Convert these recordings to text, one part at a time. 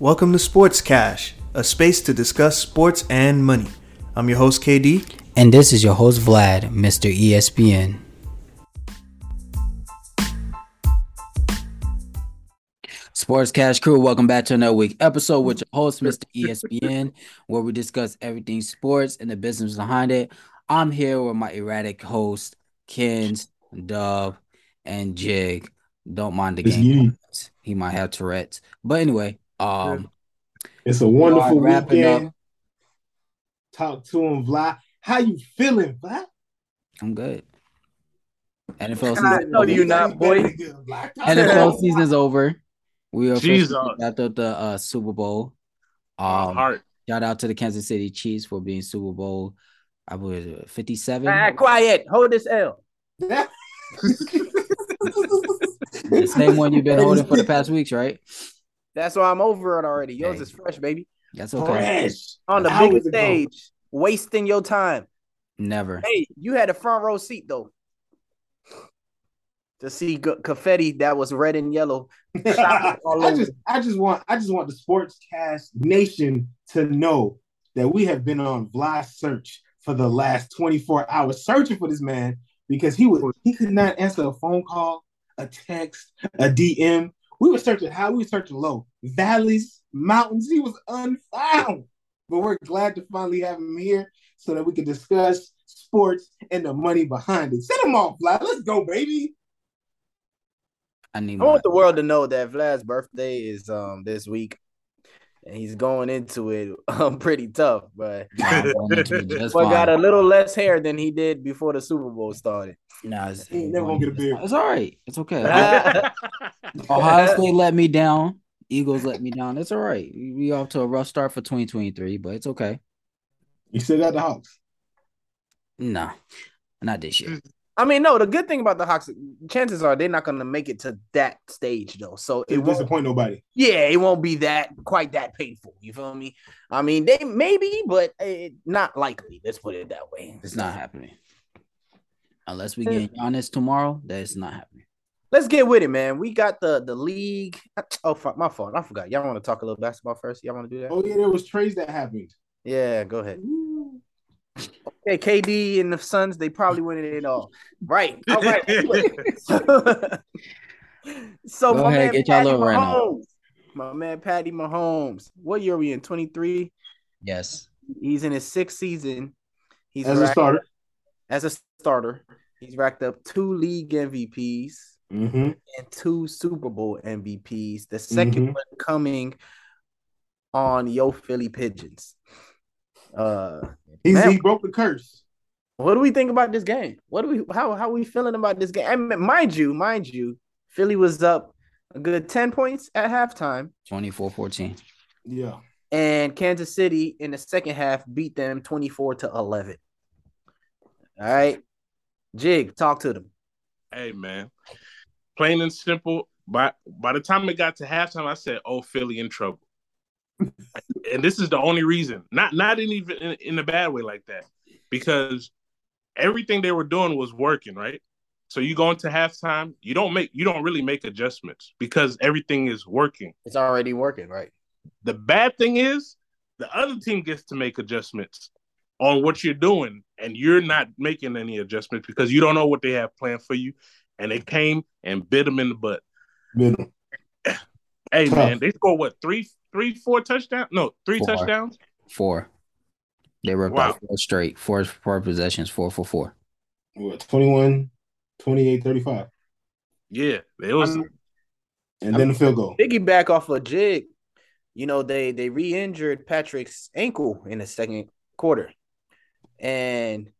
Welcome to Sports Cash, a space to discuss sports and money. I'm your host, KD. And this is your host, Vlad, Mr. ESPN. Sports Cash Crew, welcome back to another week episode with your host, Mr. ESPN, where we discuss everything sports and the business behind it. I'm here with my erratic host, Kens, Dove, and Jig. Don't mind the game. He might have Tourette's. But anyway, um, It's a wonderful All right, wrapping weekend. up. Talk to him, Vlad. How you feeling, Vlad? I'm good. NFL I season. know you not, boy. NFL season is over. We are Jesus. wrapped up the uh, Super Bowl. My Um, heart. shout out to the Kansas City Chiefs for being Super Bowl. I was fifty seven. Ah, quiet. Hold this L. The same one you've been holding for the past weeks, right? That's why I'm over it already. Yours Hey. is fresh, baby. That's okay. Fresh. On the biggest ago. stage, wasting your time. Never. Hey, you had a front row seat though. To see g- confetti that was red and yellow. I all over. just, I just want, I just want the Sports Cash Nation to know that we have been on Vlad's search for the last 24 hours, searching for this man because he was, he could not answer a phone call, a text, a DM. We were searching high, we were searching low, valleys, mountains. He was unfound, but we're glad to finally have him here so that we can discuss sports and the money behind it. Set him off, Vlad. Let's go, baby. I need I want the world to know that Vlad's birthday is um this week. And he's going into it um pretty tough, but Nah, I'm going into it just but got a little less hair than he did before the Super Bowl started. Nah, it's, He ain't never gonna get a beard. It's all right. It's okay. Ohio State let me down. Eagles let me down. It's all right. We we off to a rough start for 2023, but it's okay. You still got the Hawks. Nah, not this year. I mean, no, the good thing about the Hawks, chances are they're not gonna make it to that stage though. So it It won't disappoint nobody. yeah, it won't be that quite that painful. You feel me? I mean, they maybe, but eh, not likely. Let's put it that way. It's not happening. Unless we get Giannis tomorrow, that's not happening. Let's get with it, man. We got the the league. Oh fuck, my fault. I forgot. Y'all want to talk a little basketball first? Y'all want to do that? Oh yeah, there was trades that happened. Yeah, go ahead. Okay, KD and the Suns, they probably winning it all. Right. All right. so Go my ahead, man get y'all Patty little rant. Mahomes, my man Patty Mahomes. What year are we in? 23? Yes. He's in his sixth season. He's As a starter. as a starter. He's racked up two league MVPs Mm-hmm. and two Super Bowl MVPs. The 2nd Mhm. one coming on Yo Philly Pigeons. Uh He's, Man. he broke the curse. What do we think about this game? What do we how how we feeling about this game? And mind you, mind you, Philly was up a good 10 points at halftime, 24-14. Yeah. and Kansas City in the second half beat them 24 to 11. All right. Jig, talk to them. Hey man, plain and simple. By by the time it got to halftime, I said, "Oh, Philly in trouble." And this is the only reason. Not not in even in, in a bad way like that, because everything they were doing was working, right? So you go into halftime, you don't make you don't really make adjustments because everything is working. It's already working, right? The bad thing is the other team gets to make adjustments on what you're doing, and you're not making any adjustments because you don't know what they have planned for you. And they came and bit them in the butt. Middle. Hey Tough. man, they scored what three, three, four touchdowns? No, three Four. touchdowns. Four. They ripped Wow. four straight, four four possessions, four for four. What, 21, 28, 35. Yeah, it was. And then the field goal. Piggyback off of Jig, you know, they they re-injured Patrick's ankle in the second quarter. And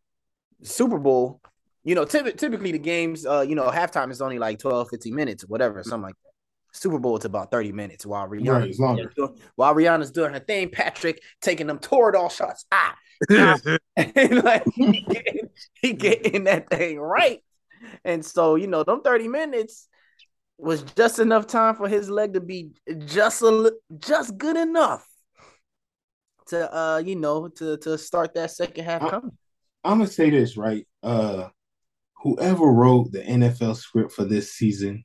Super Bowl, you know, typ- typically the games, uh, you know, halftime is only like 12, 15 minutes, whatever, something like that. Super Bowl it's about 30 minutes while Rihanna Right, it's longer. while Rihanna's doing her thing, Patrick taking them Toradol shots. Ah, and like he getting, he getting that thing right. And so, you know, them 30 minutes was just enough time for his leg to be just a li- just good enough to uh, you know, to to start that second half coming. I'm gonna say this right. Uh, whoever wrote the NFL script for this season,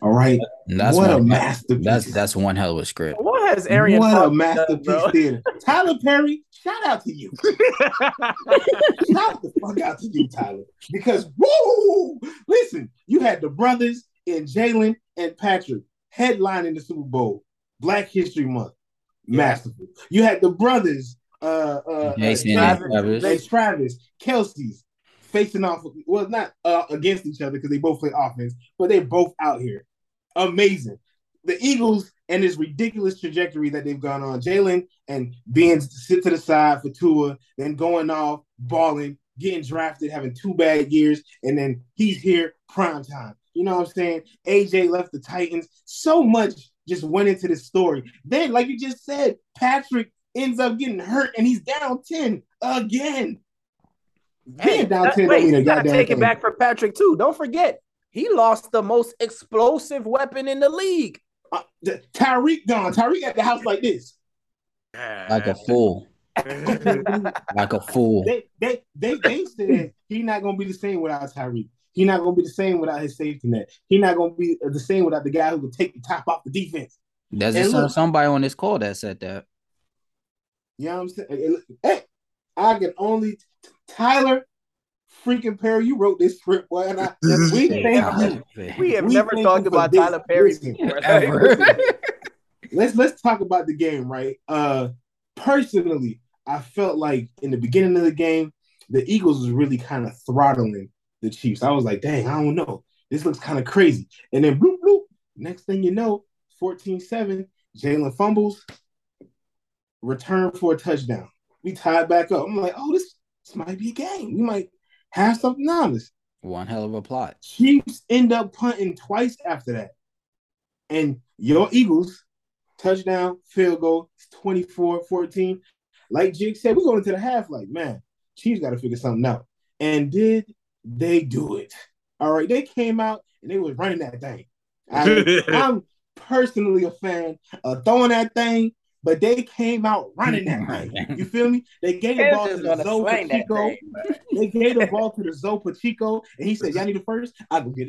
all right, That's what a one, masterpiece. That's that's one hell of a script. What has Arian what a Fox done, masterpiece bro? theater. Tyler Perry, shout out to you. Shout the fuck out to you, Tyler. Because woo, listen, you had the brothers and Jalen and Patrick headlining the Super Bowl, Black History Month. Masterful. You had the brothers, uh, uh, Jason uh, and Travis, Travis. Travis, Kelce's facing off. Well, not uh, against each other because they both play offense, but they're both out here. Amazing. The Eagles and this ridiculous trajectory that they've gone on. Jalen and being sit to the side for Tua, then going off, balling, getting drafted, having two bad years, and then he's here prime time. You know what I'm saying? AJ left the Titans. So much just went into this story. Then, like you just said, Patrick ends up getting hurt and he's down 10 again. Hey, Being down that- 10 wait, don't you gotta goddamn take it back for Patrick too. Don't forget, he lost the most explosive weapon in the league. Uh, the- Tyreek gone. Tyreek at the house like this. Like a fool. Like a fool. They they they they said he not gonna be the same without Tyreek. He not gonna be the same without his safety net. He not gonna be the same without the guy who can take the top off the defense. There's And just look- somebody on this call that said that. You know what I'm saying? Hey, I can only Tyler freaking Perry. You wrote this script, boy, and I, we thank you. We have We never talked about this. Tyler Perry Listen, before. Ever. let's let's talk about the game, right? Uh personally, I felt like in the beginning of the game, the Eagles was really kind of throttling the Chiefs. I was like, dang, I don't know. This looks kind of crazy. And then bloop bloop. Next thing you know, 14-7, Jalen fumbles, return for a touchdown. We tied back up. I'm like, oh, this, this might be a game. We might have something on this. One hell of a plot. Chiefs end up punting twice after that. And your Eagles, touchdown, field goal, 24 14. Like Jig said, we're going into the half like, man, Chiefs got to figure something out. And did they do it? All right, they came out and they was running that thing. I, I'm personally a fan of throwing that thing, but they came out running that thing. You feel me? They gave the ball to Kansas the gonna Zoe Pacheco. thing. They gave the ball to the Zoe Pacheco, and he said, "Y'all need a first? I'll go get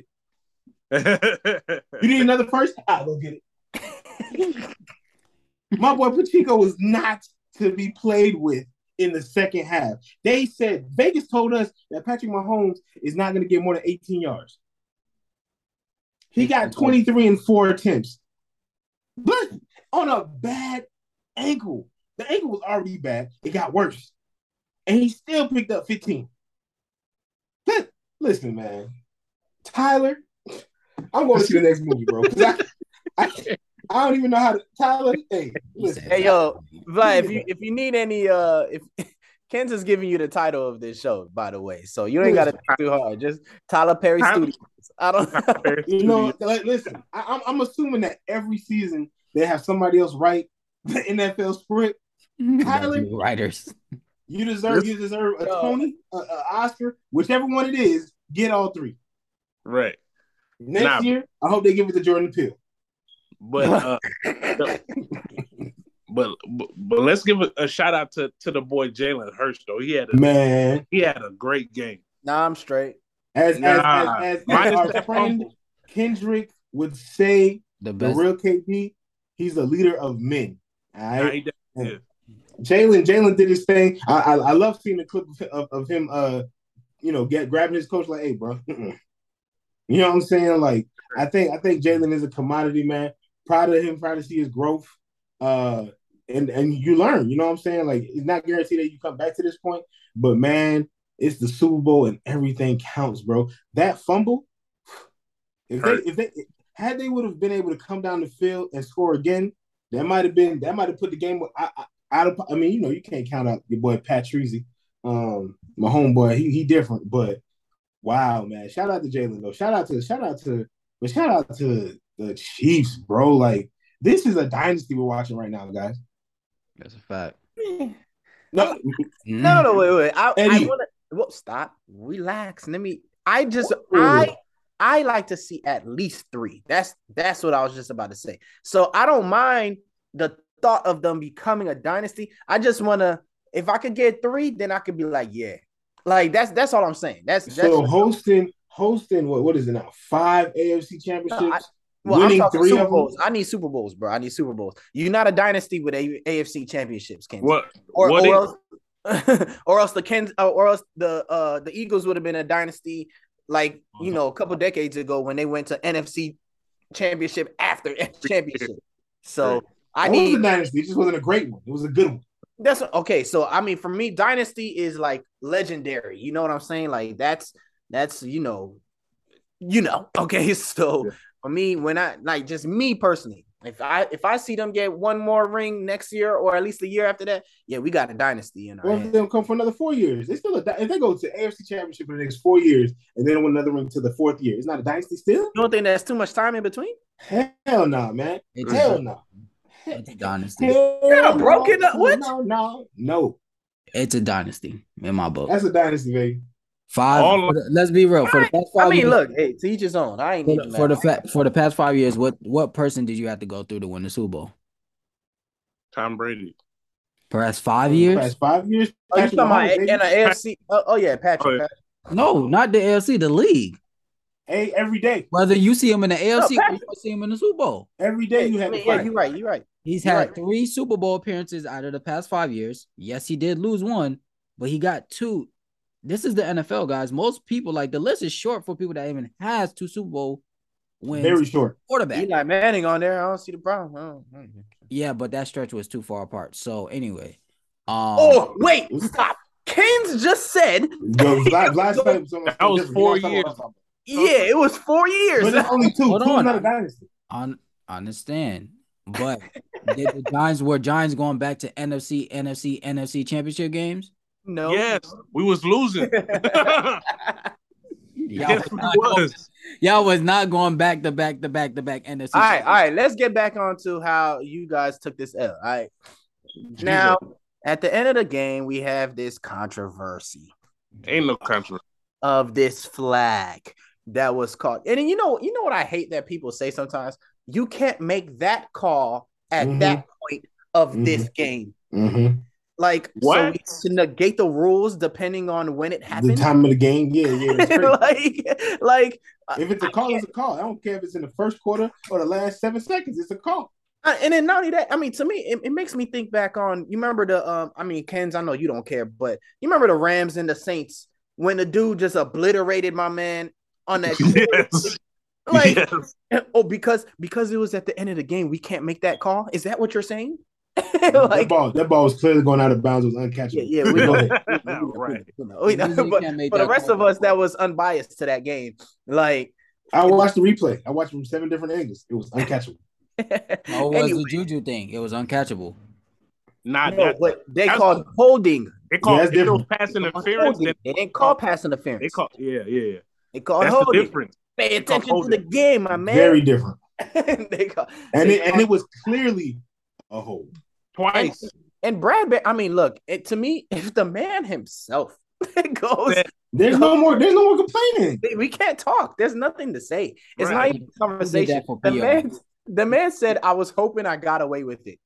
it. You need another first? I'll go get it." My boy Pacheco was not to be played with in the second half. They said Vegas told us that Patrick Mahomes is not going to get more than 18 yards. He got 23 and four attempts, but on a bad ankle. The ankle was already bad. It got worse, and he still picked up 15. Li- Listen, man, Tyler, I'm going to see the next movie, bro. I, I, I don't even know how to. Tyler, hey, listen. Hey yo, Vlad, if you if you need any uh if Ken's is giving you the title of this show, by the way. So you ain't gotta think too hard. Just Tyler Perry Tyler- Studios. I don't You know, like, listen, I, I'm, I'm assuming that every season they have somebody else write the NFL script. Tyler, Writers. you deserve you deserve a Yo. Tony, a, a Oscar, whichever one it is. Get all three. right. Next Nah. year, I hope they give it to Jordan Peele. But uh, but, but but let's give a, a shout out to to the boy Jalen Hurts though. He had a Man, he had a great game. Nah, I'm straight. as Nah. as, as, as, Minus our friend fumble. Kendrick would say, The the real KD, he's a leader of men. All right. Jalen Jalen did his thing. I, I I love seeing the clip of, of, of him uh you know get grabbing his coach like, hey bro, you know what I'm saying? Like I think I think Jalen is a commodity man. Proud of him, proud to see his growth. Uh and and you learn, you know what I'm saying? Like it's not guaranteed that you come back to this point, but man, it's the Super Bowl and everything counts, bro. That fumble, if they if they had they would have been able to come down the field and score again, that might have been that might have put the game I, I, out of. I mean, you know, you can't count out your boy Pat um, my homeboy. He he different, but wow, man! Shout out to Jalen though. Shout out to shout out to but shout out to the Chiefs, bro. Like this is a dynasty we're watching right now, guys. That's a fact. No, No, no, wait, wait. I, I wanna well, stop. Relax. Let me I just Ooh. I I like to see at least three. That's that's what I was just about to say. So I don't mind the thought of them becoming a dynasty. I just wanna if I could get three, then I could be like, yeah, Like that's that's all I'm saying. That's that's So hosting, hosting, what what is it now? Five AFC championships, I- well, I'm winning three Super of. Bowls. I need Super Bowls, bro. I need Super Bowls. You're not a dynasty with a AFC championships, Ken. What? or, what or is- else, or else the Ken, uh, or else the uh the Eagles would have been a dynasty, like you uh-huh. know, a couple decades ago when they went to NFC championship after championship. So I It was a dynasty. It just wasn't a great one. It was a good one. that's okay. So I mean, for me, dynasty is like legendary. You know what I'm saying? Like that's that's you know, you know. Okay, so Yeah. for me, when I like just me personally, if I if I see them get one more ring next year or at least a year after that, yeah, we got a dynasty in our What if hands. they don't come for another four years? They still a, di- if they go to AFC championship for the next four years and then win another ring to the fourth year. It's not a dynasty still. You don't think that's too much time in between? Hell no, man. It's Hell a, no. it's a dynasty. Hell Yeah, no. broken up- what? No, no, no. It's a dynasty in my book. That's a dynasty, baby. Five. All- for the- let's be real. For the past five I five mean, years, look, hey, to each his own. I ain't for even the, for the fa- for the past five years, what what person did you have to go through to win the Super Bowl? Tom Brady. Past five years? Past five years. Oh, you talking about in baby. an AFC? Oh, oh yeah, Patrick. Oh, yeah. Patrick. No, not the AFC, the league. Hey, every day. Whether you see him in the AFC or Patrick- you see him in the Super Bowl. Every day you I have mean, to yeah, you're right. You're right. He's You're had right. three Super Bowl appearances out of the past five years. Yes, he did lose one, but he got two. This is the NFL, guys. Most people like the list is short for people that even has two Super Bowl wins. Very short. quarterback. Eli Manning on there. I don't see the problem. Yeah, but that stretch was too far apart. So anyway, um, Oh, wait, stop. Keynes just said, Yo, Vlad, Vlad said something That was different. four He years. yeah, it was four years. But it's only two. Hold Two on. not a dynasty. un- understand, but did the Giants were Giants going back to NFC, NFC, NFC championship games? No. Yes, we was losing. Y'all yes, was we not going- Y'all was not going back to back to back to back NFC. all right, all right. Let's get back on to how you guys took this L. All right. Now, at the end of the game, we have this controversy Ain't no country. of this flag that was called. And you know, you know what I hate that people say sometimes? You can't make that call at Mhm. that point of this game. Mm-hmm. Like What? so we- to negate the rules depending on when it happens. The time of the game, yeah, yeah. It's like, like if it's a call, it's a call. I don't care if it's in the first quarter or the last seven seconds. It's a call. Uh, and then not only that, I mean, to me, it, it makes me think back on. You remember the? Um, I mean, Ken's. I know you don't care, but you remember the Rams and the Saints when the dude just obliterated my man on that. Yes. Like, yes. oh, because because it was at the end of the game, we can't make that call. Is that what you're saying? That ball, that ball was clearly going out of bounds. It was uncatchable. yeah, we Go know. ahead. right. We know, we But for the rest of us, that was unbiased to that game. Like, I watched the replay. I watched from seven different angles. It was uncatchable. Oh, what was anyway, the Juju thing? It was uncatchable. Not no, that. what they that's- called holding. They call Yeah, yeah, it was different. pass interference. Holding. They didn't call pass interference. they call yeah, yeah. They called That's the holding. difference. Pay attention to the game, my man. Very different. they call, And they it, and um, it was clearly a hold. Twice. and Brad. Ba- I mean, look, it, to me, if the man himself goes, That- There's no more. There's no more complaining. we can't talk. There's nothing to say. It's Right. not even a conversation. The man, the man said, "I was hoping I got away with it."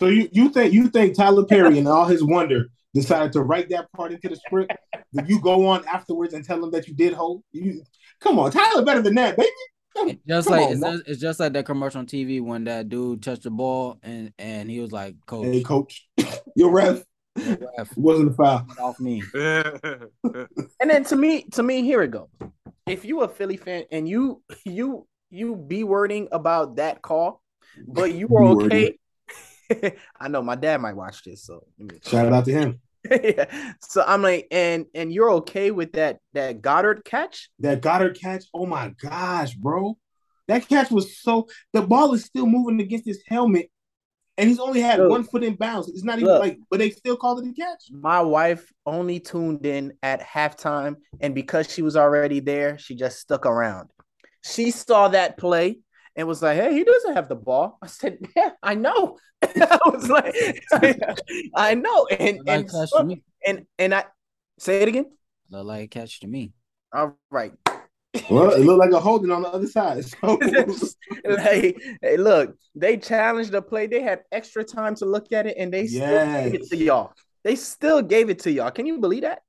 So you, you think you think Tyler Perry and all his wonder decided to write that part into the script? That you go on afterwards and tell him that you did hold? You come on, Tyler better than that, baby. Come- It's just come like on, it's just, it's just like that commercial on TV when that dude touched the ball and and he was like, "Coach, Hey, coach, your ref ref, wasn't a foul. off me." And then to me, to me, here it goes. If you a Philly fan and you you you be wording about that call, but you are okay. I know my dad might watch this, so Shout out to him. yeah. So I'm like, and and you're okay with that that Goedert catch? That Goedert catch. Oh my gosh, bro, that catch was so. The ball is still moving against his helmet, and he's only had Look. one foot in bounds. It's not even Look. like, but they still called it a catch. My wife only tuned in at halftime, and because she was already there, she just stuck around. She saw that play and was like, "Hey, he doesn't have the ball." I said, "Yeah, I know." I was like, "I know," and Look and catch to me. and and I say it again. Look like a catch to me. All right. Well, it looked like a holding on the other side. So like, hey, look, they challenged the play. They had extra time to look at it, and they still gave it to y'all. They still gave it to y'all. Can you believe that?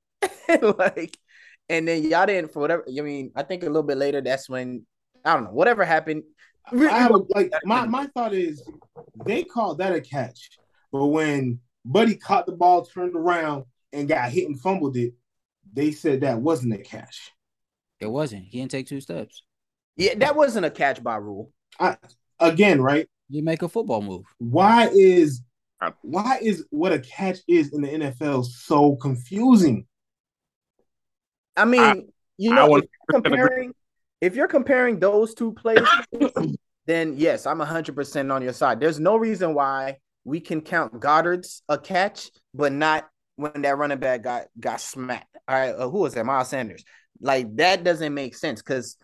like, and then y'all didn't for whatever. I mean, I think a little bit later, that's when I don't know whatever happened. I have a, like my, my thought is they called that a catch, but when Buddy caught the ball, turned around, and got hit and fumbled it, they said that wasn't a catch. It wasn't. He didn't take two steps. Yeah, that wasn't a catch by rule. I, again, right? You make a football move. Why is why is what a catch is in the NFL so confusing? I mean, I- you know, would if you're comparing if you're comparing those two plays, then yes, I'm 100% on your side. There's no reason why we can count Goedert's a catch, but not when that running back got got smacked. All right, uh, who was that? Miles Sanders. Like that doesn't make sense because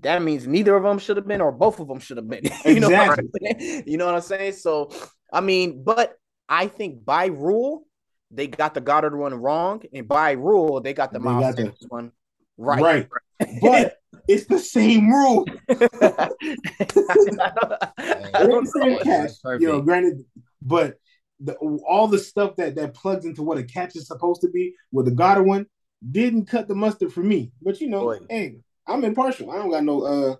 that means neither of them should have been, or both of them should have been. you know, what I'm Exactly. saying? you know what I'm saying? So, I mean, but I think by rule they got the Goedert one wrong, and by rule they got the They Miles got the- Sanders one right. Right. But it's the same rule. I don't, I It don't ain't the same catch. You know, granted, but the, all the stuff that that plugs into what a catch is supposed to be with the Goedert one didn't cut the mustard for me. But you know, Boy. hey, I'm impartial. I don't got no uh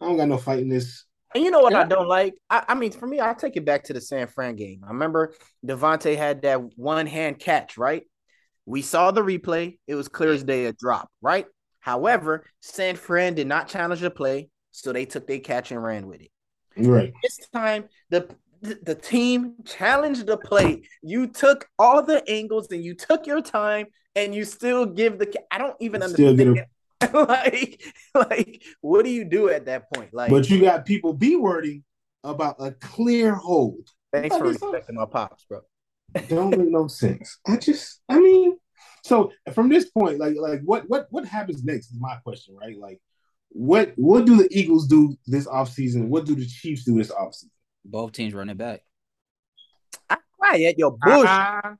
I don't got no fight in this. And you know what I don't like? I, I mean, for me, I'll take it back to the San Fran game. I remember DeVonta had that one hand catch, right? We saw the replay. It was clear as day a drop, right? However, San Fran did not challenge the play, so they took their catch and ran with it. Right. This time, the the team challenged the play. You took all the angles and you took your time, and you still give the. I don't even Still get understand. like, like, what do you do at that point? Like, But you got people be wording about a clear hold. thanks for Okay, respecting my pops, bro. Don't make no sense. I just I mean, so from this point, like like what what what happens next is my question, right? Like what what do the Eagles do this offseason? What do the Chiefs do this offseason? Both teams running back. Quiet your bullshit. Ah,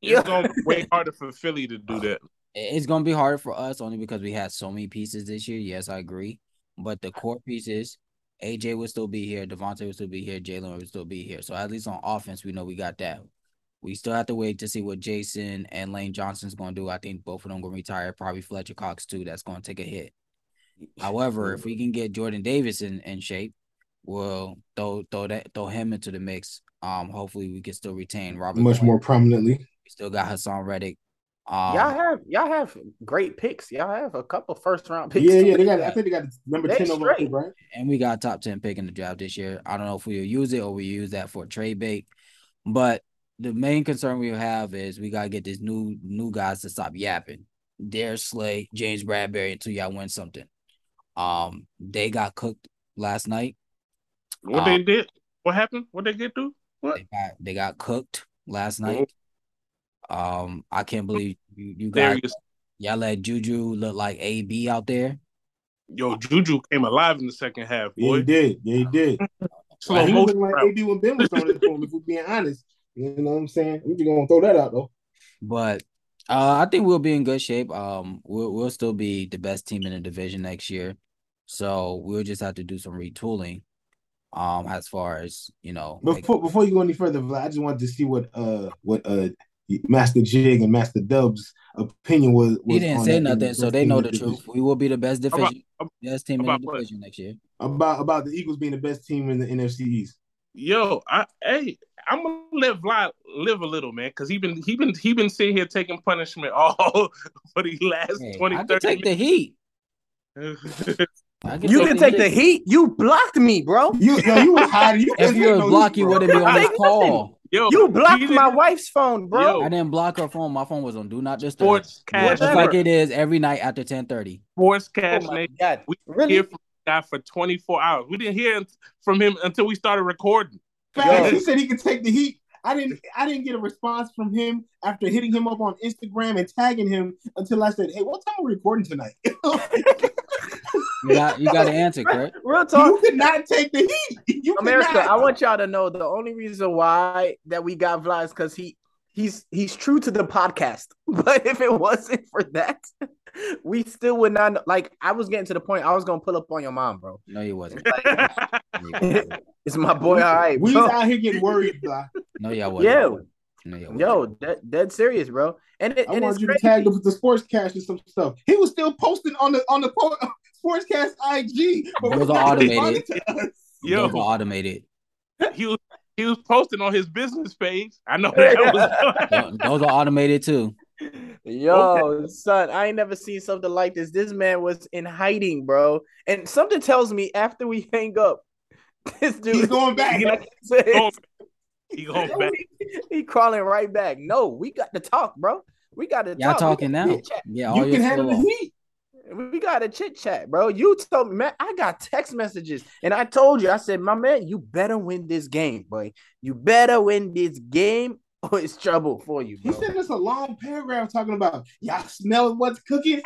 Yeah. it's gonna be way harder for Philly to do that. It's gonna be harder for us only because we had so many pieces this year. Yes, I agree. But the core pieces, AJ will still be here, DeVonta will still be here, Jalen will still be here. So at least on offense, we know we got that. We still have to wait to see what Jason and Lane Johnson's gonna do. I think both of them gonna retire, probably Fletcher Cox too. That's gonna take a hit. However, if we can get Jordan Davis in, in shape, we'll throw throw that throw him into the mix. Um, hopefully we can still retain Robert. Much Quinn. more prominently. We still got Haason Reddick. Um, y'all have y'all have great picks. Y'all have a couple first round picks. Yeah, yeah, they got I think they got number They 10 overall, straight. right? and we got top 10 pick in the draft this year. I don't know if we'll use it or we use that for trade bait. But the main concern we have is we gotta get these new new guys to stop yapping. Darius Slay, James Bradberry until y'all win something. Um, they got cooked last night. What Uh, they did? What happened? What they get through? What? They got they got cooked last Oh. night. Um, I can't believe you, you guys y'all let Juju look like AB out there. Yo, Juju came alive in the second half, Yeah, boy. he did. Yeah, he did. Slow he was motion looking like. AB when Ben was throwing it to him, if we're being honest. You know what I'm saying? We just gonna throw that out though. But uh, I think we'll be in good shape. Um, we'll we'll still be the best team in the division next year, so we'll just have to do some retooling. Um, as far as you know, make- Before before you go any further, Vlad, I just wanted to see what uh what uh Master Jig and Master Dub's opinion was. he didn't on say that nothing, being so they know in the division. truth. We will be the best About- division, best team in the about what? division next year. about about the Eagles being the best team in the NFC East. Yo, I hey, I'm gonna let Vlad live a little, man, because he been he been he been sitting here taking punishment all for the last Hey, 20, I can 30 take the heat. minutes. You can take the heat. You blocked me, bro. You yo, you was hiding. You If you take were no blocked, heat, you wouldn't be on this call. Yo, You blocked my wife's phone, bro. Yo. I didn't block her phone. My phone was on do not disturb. Sports cash, Just like it is every night after ten thirty. sports Oh cash my nation. We Really? hear from the guy for 24 hours. We didn't hear from him until we started recording. Facts. Yo. He said he could take the heat. I didn't. I didn't get a response from him after hitting him up on Instagram and tagging him until I said, "Hey, what time are we recording tonight?" You got you got to answer, correct? Real talk. you could not take the heat. You America, not. I want y'all to know the only reason why that we got Vlad is because he he's he's true to the podcast. But if it wasn't for that, we still would not like I was getting to the point I was gonna pull up on your mom, bro. No, you wasn't. It's my boy, all right, We bro. out here getting worried, blah. No, y'all wasn't. Yeah. Yeah, Yo, dead, dead serious, bro. And it, I and it's wanted you to crazy. tag the, the sportscast and some stuff. He was still posting on the on the po- sportscast IG. but Those was are automated. responding to us. Yo, Those are automated. he was he was posting on his business page. I know that was Those- Those are automated too. Yo, son, I ain't never seen something like this. This man was in hiding, bro. And something tells me after we hang up, this dude He's going back. He going, he going back. he crawling right back. No, we got to talk, bro. We got to Y'all talk. talking now? Yeah, all You can handle the heat. We got a chit chat, bro. You told me, man. I got text messages, and I told you, I said, my man, you better win this game, boy. You better win this game, or it's trouble for you, He bro. sent us a long paragraph talking about y'all smell what's cooking,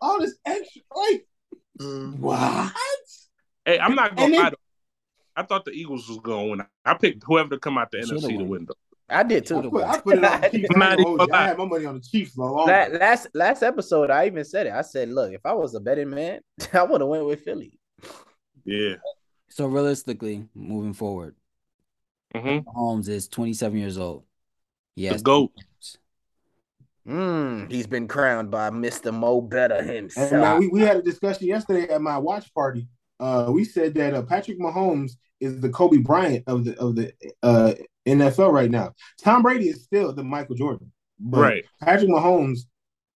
all this extra. Like mm-hmm. what? Hey, I'm not gonna then- lie. though. I thought the Eagles was going to win. I picked whoever to come out the Should've NFC to win. Though. I did I too. put, I put it on the Chiefs. I'm I, ain't gonna hold even you. I gonna had my money on the Chiefs for a long La- last last episode, I even said it. I said, look, if I was a betting man, I would have went with Philly. Yeah. So realistically, moving forward, hmm Holmes is 27 years old. Yes. The goat. Mm, he's been crowned by Mr. Mo Better himself. And man, we, we had a discussion yesterday at my watch party. Uh, we said that uh, Patrick Mahomes is the Kobe Bryant of the of the uh, NFL right now. Tom Brady is still the Michael Jordan, but Right. Patrick Mahomes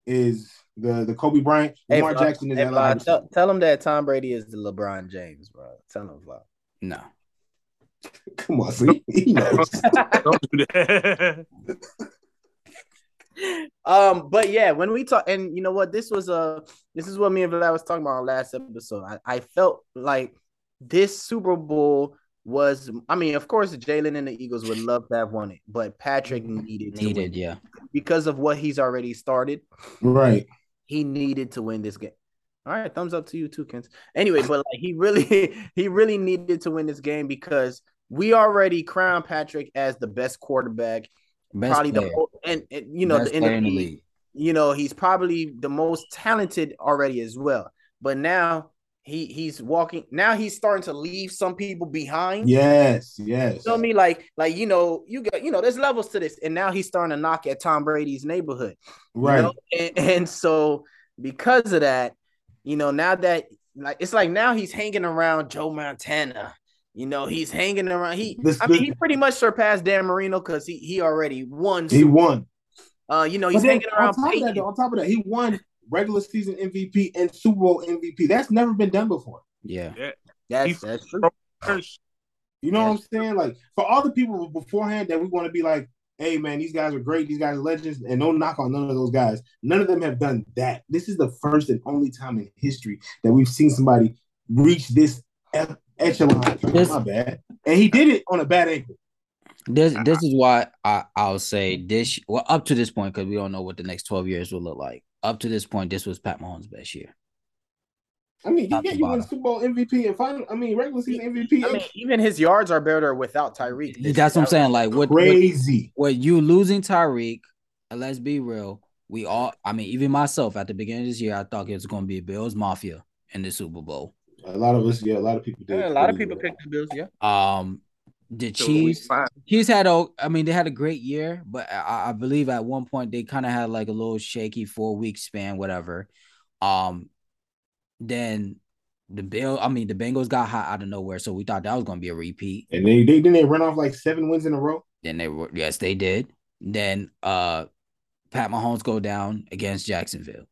is the the Kobe Bryant. Hey, Lamar Jackson is hey, Allen tell, tell him that Tom Brady is the LeBron James, bro. Tell him, Fly. No. Come on, see, he knows. Don't do that. um, but yeah, when we talk, and you know what, this was a this is what me and Vlad was talking about on last episode. I, I felt like this Super Bowl was, I mean, of course, Jalen and the Eagles would love to have won it, but Patrick mm-hmm. needed to win Needed, yeah. because of what he's already started. right. He needed to win this game. All right, thumbs up to you too, Kent. Anyway, but like he really, he really needed to win this game because we already crowned Patrick as the best quarterback, Best probably player. the whole, and, and you know Best the, in player the league. You know he's probably the most talented already as well. But now he he's walking. Now he's starting to leave some people behind. Yes, yes. You know me? Like, like you know, you got you know, there's levels to this, and now he's starting to knock at Tom Brady's neighborhood. you Right. know? And, and so because of that, you know, now that like it's like now he's hanging around Joe Montana. You know, he's hanging around. He, This- I mean, he pretty much surpassed Dan Marino because he he already won. He won. Uh, you know, he's then hanging on around top of that, on top of that, he won regular season MVP and Super Bowl MVP. That's never been done before. Yeah. That's He- that's true. First, You know Yeah. what I'm saying? Like for all the people beforehand that we want to be like, hey man, these guys are great, these guys are legends, and no knock on none of those guys. None of them have done that. This is the first and only time in history that we've seen somebody reach this echelon. This- My bad. And he did it on a bad ankle. This this is why I I'll say this well up to this point because we don't know what the next 12 years will look like. Up to this point, this was Pat Mahomes' best year. I mean, you Top get you win bottom. Super Bowl MVP and final. I mean, regular season MVP. I mean, even his yards are better without Tyreek. this That's what I'm saying. Like what, what crazy. what you losing Tyreek, and let's be real, we all I mean, even myself at the beginning of this year, I thought it was gonna be Bills Mafia in the Super Bowl. A lot of us, yeah, a lot of people did. Yeah, a lot of people picked the Bills. Yeah, Um the so Chiefs. Chiefs had a, I mean, they had a great year, but I, I believe at one point they kind of had like a little shaky four week span, whatever. Um, then the Bill, I mean, the Bengals got hot out of nowhere, so we thought that was gonna be a repeat. And they, they didn't they run off like seven wins in a row. Then they were, yes, they did. Then uh, Pat Mahomes go down against Jacksonville.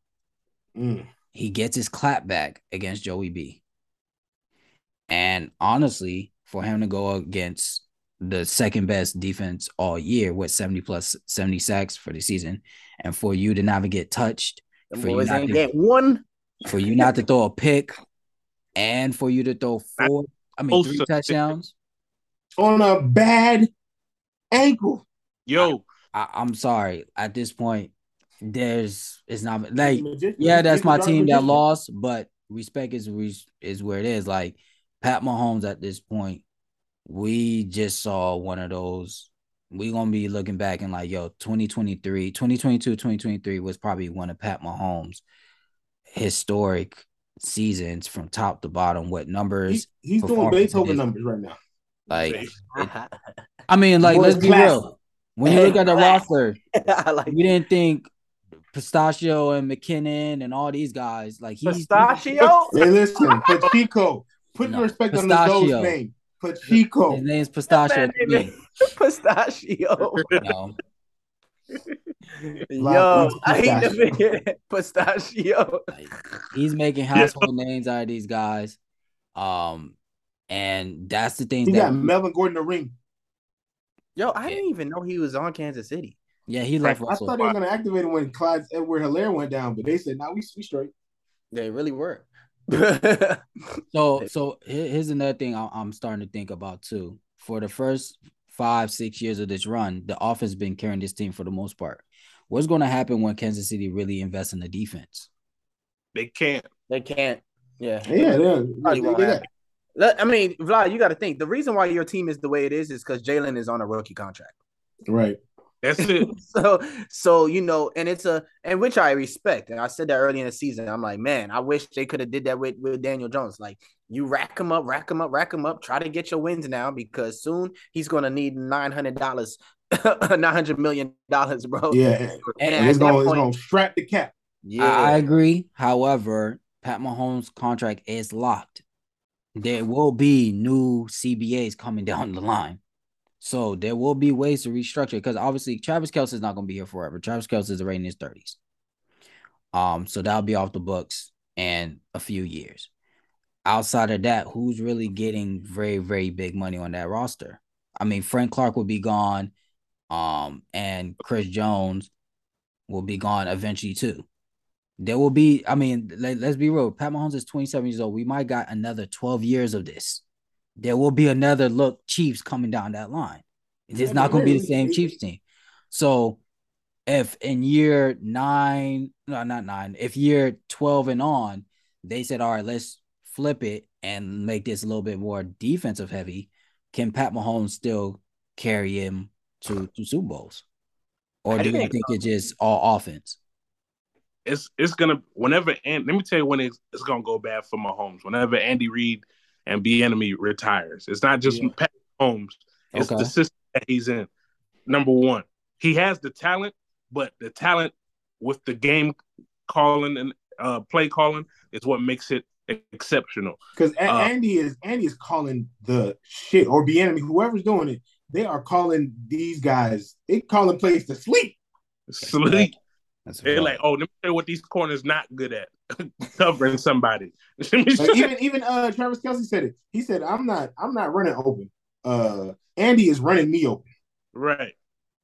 Mm. He gets his clap back against Joey B. And honestly, for him to go against the second best defense all year with 70 plus 70 sacks for the season, and for you to never get touched, the For you not to- get one. for you not to throw a pick, and for you to throw four, I mean, three touchdowns. On a bad ankle. Yo, I, I'm sorry. At this point, there's it's not like yeah, that's my team that lost, but respect is is where it is. Like Pat Mahomes at this point, we just saw one of those. We're gonna be looking back and like, yo, 2023, 2022, 2023 was probably one of Pat Mahomes' historic seasons from top to bottom. What numbers? He, he's doing performances Beethoven numbers right now. Like, I mean, like, let's be classic. real. When you look at the Relax. roster, I like we didn't think Pistachio and McKinnon and all these guys like he's pistachio. Hey, listen, Pacheco. Put No, respect on the the name. Pacheco. His name's Pistachio. Man, to pistachio. No. Yo, Black I hate pistachio. to be pistachio. He's making household names out of these guys. Um, and that's the thing. He that got Melvin Gordon the ring. Yo, I didn't even know he was on Kansas City. yeah, he left I Russell. thought they were gonna activate him when Clyde Edwards-Helaire went down, but they said, "Now nah, we we straight." They really were. So, so here's another thing I- I'm starting to think about too. For the first five, six years of this run, the offense been carrying this team for the most part. What's going to happen when Kansas City really invests in the defense? They can't. they can't. Yeah. Yeah, they're, they, they I mean, Vlad, you got to think the reason why your team is the way it is is because Jalen is on a rookie contract. right. That's it. so so you know and it's a and which i respect and i said that early in the season i'm like man i wish they could have did that with with daniel jones like you rack him up rack him up rack him up try to get your wins now because soon he's going to need 900 dollars 900 million dollars bro Yeah, and, and it's gonna it's gonna strap the cap. yeah I, I agree. However, Pat Mahomes' contract is locked. There will be new CBAs coming down the line. So there will be ways to restructure because obviously Travis Kelce is not going to be here forever. Travis Kelce is already in his 30s. Um, so that'll be off the books in a few years. Outside of that, who's really getting very, very big money on that roster? I mean, Frank Clark will be gone. Um, and Chris Jones will be gone eventually too. There will be, I mean, let, us be real. Pat Mahomes is 27 years old. We might got another 12 years of this. There will be another look Chiefs coming down that line. It's Yeah, not going to be the same. Chiefs team. So if in year nine, no, not nine, if year 12 and on, they said, all right, let's flip it and make this a little bit more defensive heavy, can Pat Mahomes still carry him to, to Super Bowls? Or do you think- think uh, it's just all offense? It's it's gonna whenever and let me tell you when it's, it's gonna go bad for Mahomes. Whenever Andy Reid and Bieniemy retires, it's not just Yeah. Pat Mahomes. It's Okay. the system that he's in. Number one, he has the talent, but the talent with the game calling and uh, play calling is what makes it exceptional. Because Uh, Andy is Andy is calling the shit or Bieniemy, whoever's doing it, they are calling these guys, they calling plays to sleep. Sleep. That's They're like, oh, let me tell you what these corners not good at covering somebody. Like even even uh Travis Kelce said it. He said, I'm not I'm not running open. Uh Andy is running me open. right.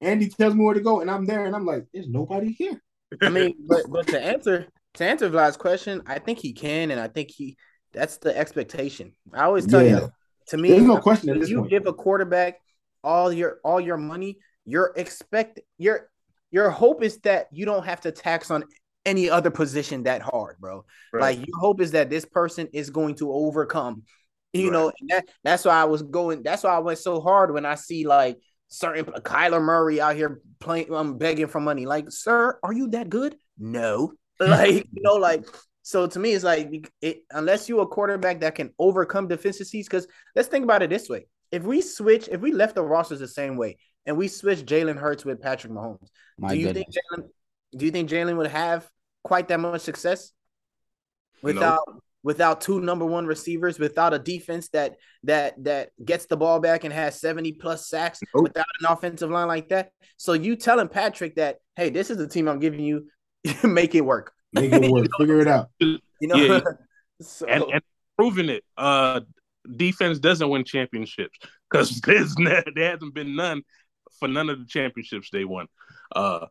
Andy tells me where to go, and I'm there, and I'm like, there's nobody here. I mean, but but to answer to answer Vlad's question, I think he can, and I think he that's the expectation. I always tell Yeah. you, to me, There's no question at this you point. give a quarterback all your all your money, you're expect your your hope is that you don't have to tax on any other position that hard, bro. Right. Like your hope is that this person is going to overcome. You Right. know, and that that's why I was going. That's why I went so hard when I see like certain Kyler Murray out here playing, um, begging for money. Like, sir, are you that good? No. Like, you know, like. So to me, it's like it, unless you're a quarterback that can overcome deficiencies. Because let's think about it this way: if we switch, if we left the rosters the same way, and we switch Jalen Hurts with Patrick Mahomes, My do you goodness. think Jalen? Do you think Jalen would have quite that much success without without two number one receivers, without a defense that that that gets the ball back and has seventy plus sacks, Nope. without an offensive line like that? So you telling Patrick that, hey, this is the team I'm giving you, make it work. Make it work. Figure it out. You know, Yeah, so and, and proving it. Uh, defense doesn't win championships because there's ne- there hasn't been none for none of the championships they won. Uh,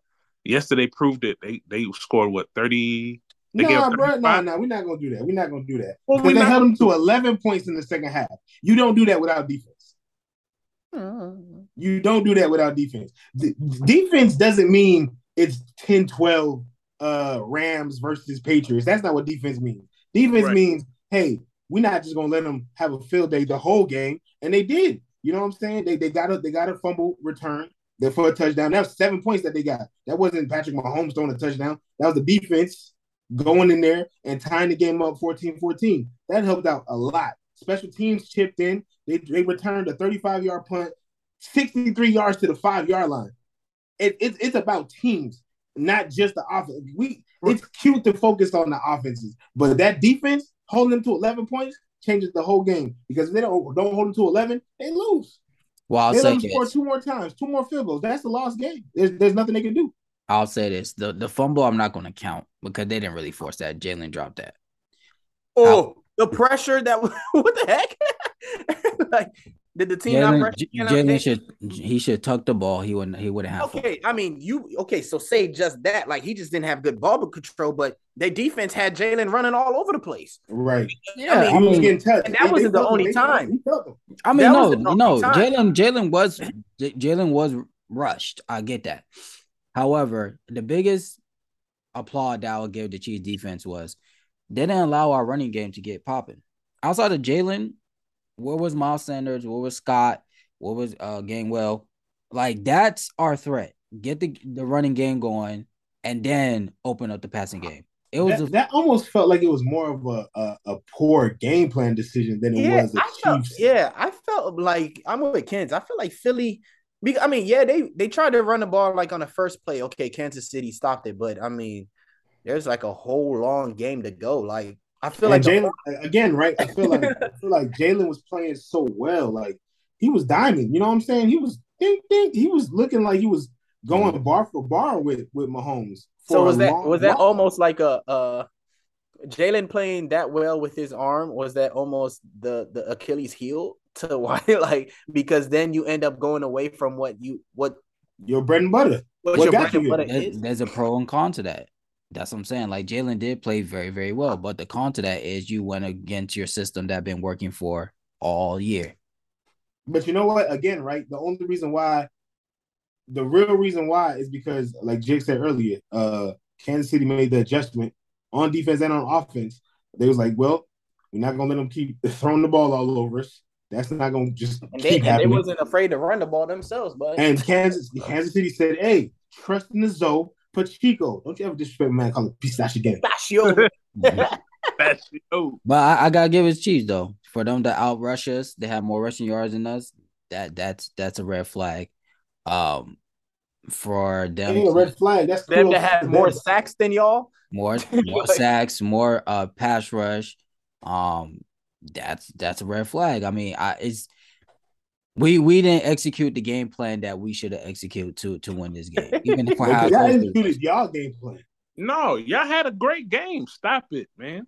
yesterday proved it. They they scored what thirty. They gave Nah, up bro. Nah, 35? nah. We're not gonna do that. We're not gonna do that. Well, we they not held gonna them to 11 points in the second half. You don't do that without defense. Mm-hmm. You don't do that without defense. D- defense doesn't mean it's 10 12 uh, Rams versus Patriots. That's not what defense means. Defense Right. means, hey, we're not just gonna let them have a field day the whole game, and they did. You know what I'm saying? They they got a they got a fumble return for a touchdown. That was seven points that they got. That wasn't Patrick Mahomes throwing a touchdown. That was the defense going in there and tying the game up 14-14. That helped out a lot. Special teams chipped in. They they returned a 35 yard punt, 63 yards to the five yard line. it, it, it's about teams, not just the offense. We it's cute to focus on the offenses, but that defense holding them to 11 points changes the whole game because if they don't don't hold them to 11, they lose. Well, I'll they say let them score two more times, two more field goals. That's the lost game. There's there's nothing they can do. I'll say this. The the fumble I'm not gonna count because they didn't really force that. Jalen dropped that. Oh, the pressure that what the heck? like, did the team not Jalen pressure? J- Jalen should he should tuck the ball. He wouldn't he wouldn't have. Okay, I mean, you okay? So say just that, like he just didn't have good ball control, but their defense had Jalen running all over the place. Right. Yeah, mean, I he was mean, getting touched. and that wasn't the only They time. He felt them. I mean, That no, was the only no. Jalen, Jalen was Jalen was rushed. I get that. However, the biggest applaud that I would give the Chiefs defense was they didn't allow our running game to get popping. Outside of Jalen, where was Miles Sanders? Where was Scott? Where was uh Gainwell? Like that's our threat. Get the the running game going, and then open up the passing game. It was That, a, that almost felt like it was more of a, a, a poor game plan decision than it Yeah, was the I felt, yeah, I felt like I'm with Kens. I feel like Philly. I mean, yeah, they they tried to run the ball like on the first play. Okay, Kansas City stopped it, but I mean, there's like a whole long game to go. Like I feel and like Jalen again, right? I feel like I feel like Jalen was playing so well. Like he was diamond. You know what I'm saying? He was ding, ding, he was looking like he was going bar for bar with with Mahomes. so was that long was that while. almost like a uh Jalen playing that well with his arm? Was that almost the the Achilles heel to why like because then you end up going away from what you what your bread and butter? what, What your got bread and you butter there- is? there's a pro and con to that. That's what I'm saying. Like Jalen did play very, very well, but the con to that is you went against your system that been working for all year. But you know what? Again, right? The only reason why, the real reason why is because, like Jake said earlier, uh, Kansas City made the adjustment on defense and on offense. They was like, well, we're not gonna let them keep throwing the ball all over us. That's not gonna just And they, keep and they wasn't afraid to run the ball themselves, but And Kansas, Kansas City said, "Hey, trust in the Zoe Pacheco. Don't you ever disrespect a man? Call it pistachio game." Pistachio. That's But I, I gotta give it cheese though. For them to outrush us, they have more rushing yards than us. That that's that's a red flag. Um, for them ain't a red flag. That's them to kudos have them. more sacks than y'all. more more sacks, more uh pass rush. Um, that's that's a red flag. I mean, I it's we we didn't execute the game plan that we should have executed to to win this game, even for how Because y'all close it executed was. y'all game plan. no, y'all had a great game. Stop it, man.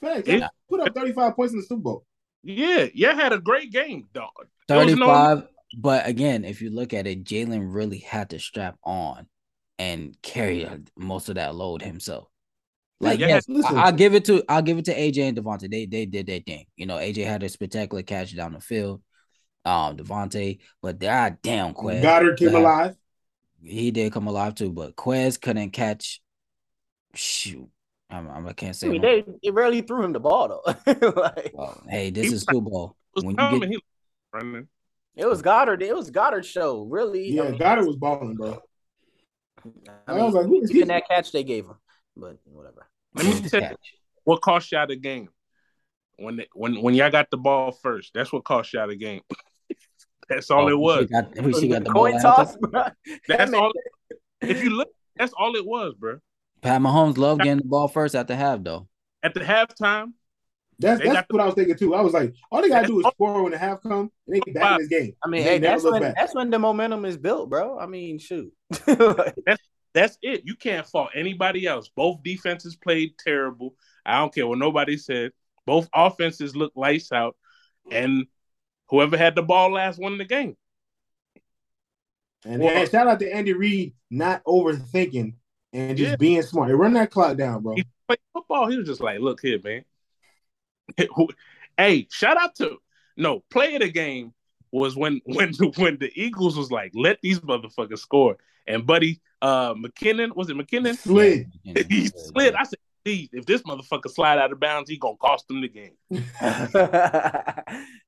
Facts. Yeah. Y'all Put up 35 points in the Super Bowl. Yeah, y'all had a great game, dog. There was no- 35. But again, if you look at it, Jalen really had to strap on and carry uh, most of that load himself. Like Yeah, yes, listen. I, will give it to I'll give it to AJ and DeVonta. They they did their thing. You know, AJ had a spectacular catch down the field. Um, DeVonta, but god damn Quez. Goedert came Yeah. alive. He did come alive too, but Quez couldn't catch. Shoot, I'm, I'm I can't say. I mean, they, they rarely threw him the ball though. like, Well, hey, this He is Super Bowl. When you get running. it was Goedert. It was Goedert's show. Really, Yeah, I mean, Goedert was balling, bro. I I, mean, was like, who is even he? that catch they gave him, but whatever. Let me tell you what cost y'all the game. When they, when when y'all got the ball first, that's what cost y'all the game. That's oh, all Oh, it was. should got, we should got the ball Coin toss. That's all. If you look, that's all it was, bro. Pat Mahomes loved getting the ball first at the half, though. At the halftime, That's They that's the- what I was thinking too. I was like, all they gotta do is all- score when the half come, and they get back in this game. I mean, hey, that's when back. that's when the momentum is built, bro. I mean, shoot. Like, that's it. You can't fault anybody else. Both defenses played terrible. I don't care what nobody said. Both offenses looked lights out, and whoever had the ball last won the game. And, Well- shout out to Andy Reid not overthinking and just Yeah. being smart. Hey, run that clock down, bro. He played football. He was just like, "Look here, man." hey, shout out to no play of the game was when when when the Eagles was like, "Let these motherfuckers score." And Buddy uh McKinnon was it McKinnon? Slid. he slid. I said, "Geez, if this motherfucker slide out of bounds, he gonna cost them the game."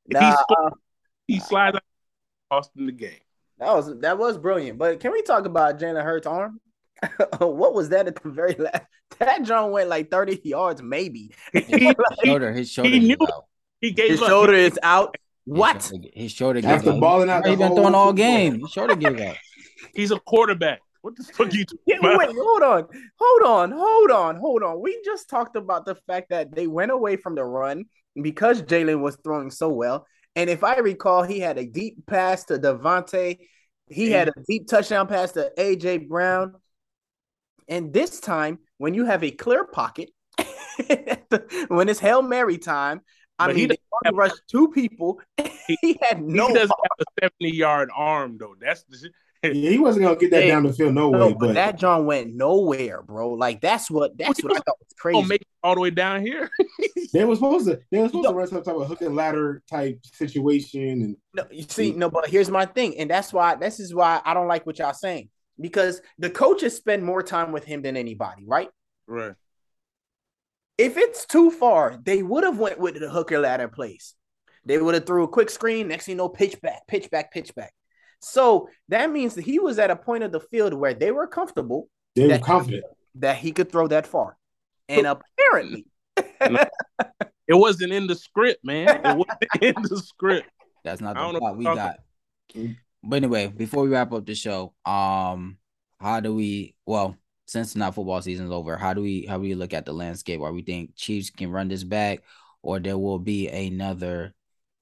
He nah, scored, he slides out, cost them the game. that was that was brilliant. But can we talk about Jalen Hurts' arm? what was that at the very last? That John went like 30 yards, maybe. He, shoulder, his shoulder. he gave knew- he gave His up. shoulder is out. His What? shoulder- His shoulder gave After out. balling out He the been throwing all game. His shoulder gave out. He's a quarterback. What the fuck you Yeah, wait, hold on, hold on, hold on, hold on. We just talked about the fact that they went away from the run because Jalen was throwing so well. And if I recall, he had a deep pass to DeVonta. He had a deep touchdown pass to AJ Brown. And this time, when you have a clear pocket, when it's Hail Mary time, I But he mean, doesn't rushed two people. he had no he doesn't have a 70 yard arm though. That's the. Yeah, he wasn't gonna get that Hey, down the field no No, way. but But that John went nowhere, bro. Like that's what that's what I thought was Gonna crazy. make it all the way down here. they were supposed to they were supposed to run some type of hook and ladder type situation. And No, you see, no, but here's my thing, and that's why this is why I don't like what y'all saying because the coaches spend more time with him than anybody, right? right. If it's too far, they would have went with the hooker ladder place. They would have threw a quick screen. Next thing you know, pitch back, pitch back, pitch back. So that means that he was at a point of the field where they were comfortable they were that, confident. that he could throw that far, and apparently, It wasn't in the script, man. It wasn't in the script. That's not the know plot we got. But anyway, before we wrap up the show, um, how do we? Well, since not football season's over, how do we? How do we look at the landscape? Are we think Chiefs can run this back, or there will be another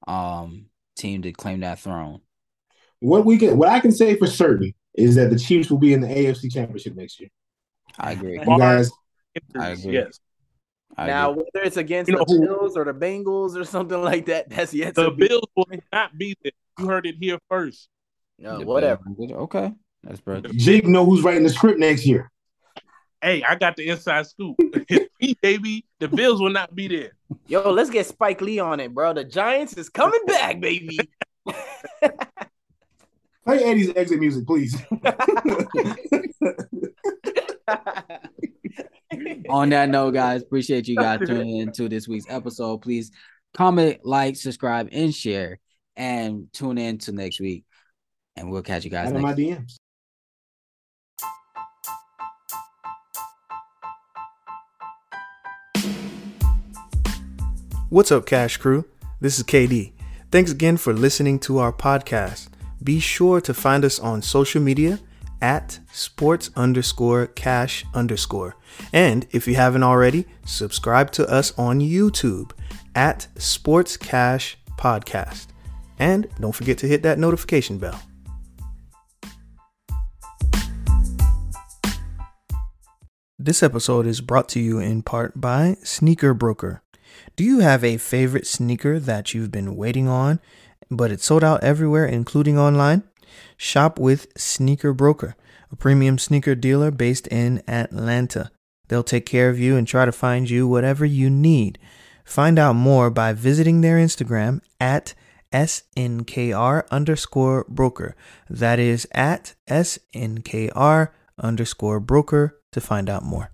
um team to claim that throne? What we can, what I can say for certain is that the Chiefs will be in the AFC Championship next year. I agree. You guys, I agree. Yes. I now agree. whether it's against You know the who- Bills or the Bengals or something like that, that's yet The to be. Bills will not be there. You heard it here first. No, whatever. Okay, that's perfect. Jake know who's writing the script next year. Hey, I got the inside scoop. Me, baby. The Bills will not be there. Yo, let's get Spike Lee on it, bro. The Giants is coming back, baby. Play Eddie's exit music, please. On that note, guys, appreciate you guys tuning into this week's episode. Please comment, like, subscribe, and share, and tune in to next week. And we'll catch you guys Out next. my DMs. What's up, Cash Crew? This is KD. Thanks again for listening to our podcast. Be sure to find us on social media at sports underscore cash underscore. And if you haven't already, subscribe to us on YouTube at Sports Cash Podcast. And don't forget to hit that notification bell. This episode is brought to you in part by Sneaker Broker. Do you have a favorite sneaker that you've been waiting on, but it's sold out everywhere, including online? Shop with Sneaker Broker, a premium sneaker dealer based in Atlanta. They'll take care of you and try to find you whatever you need. Find out more by visiting their Instagram at SNKR underscore broker. That is at SNKR underscore broker to find out more.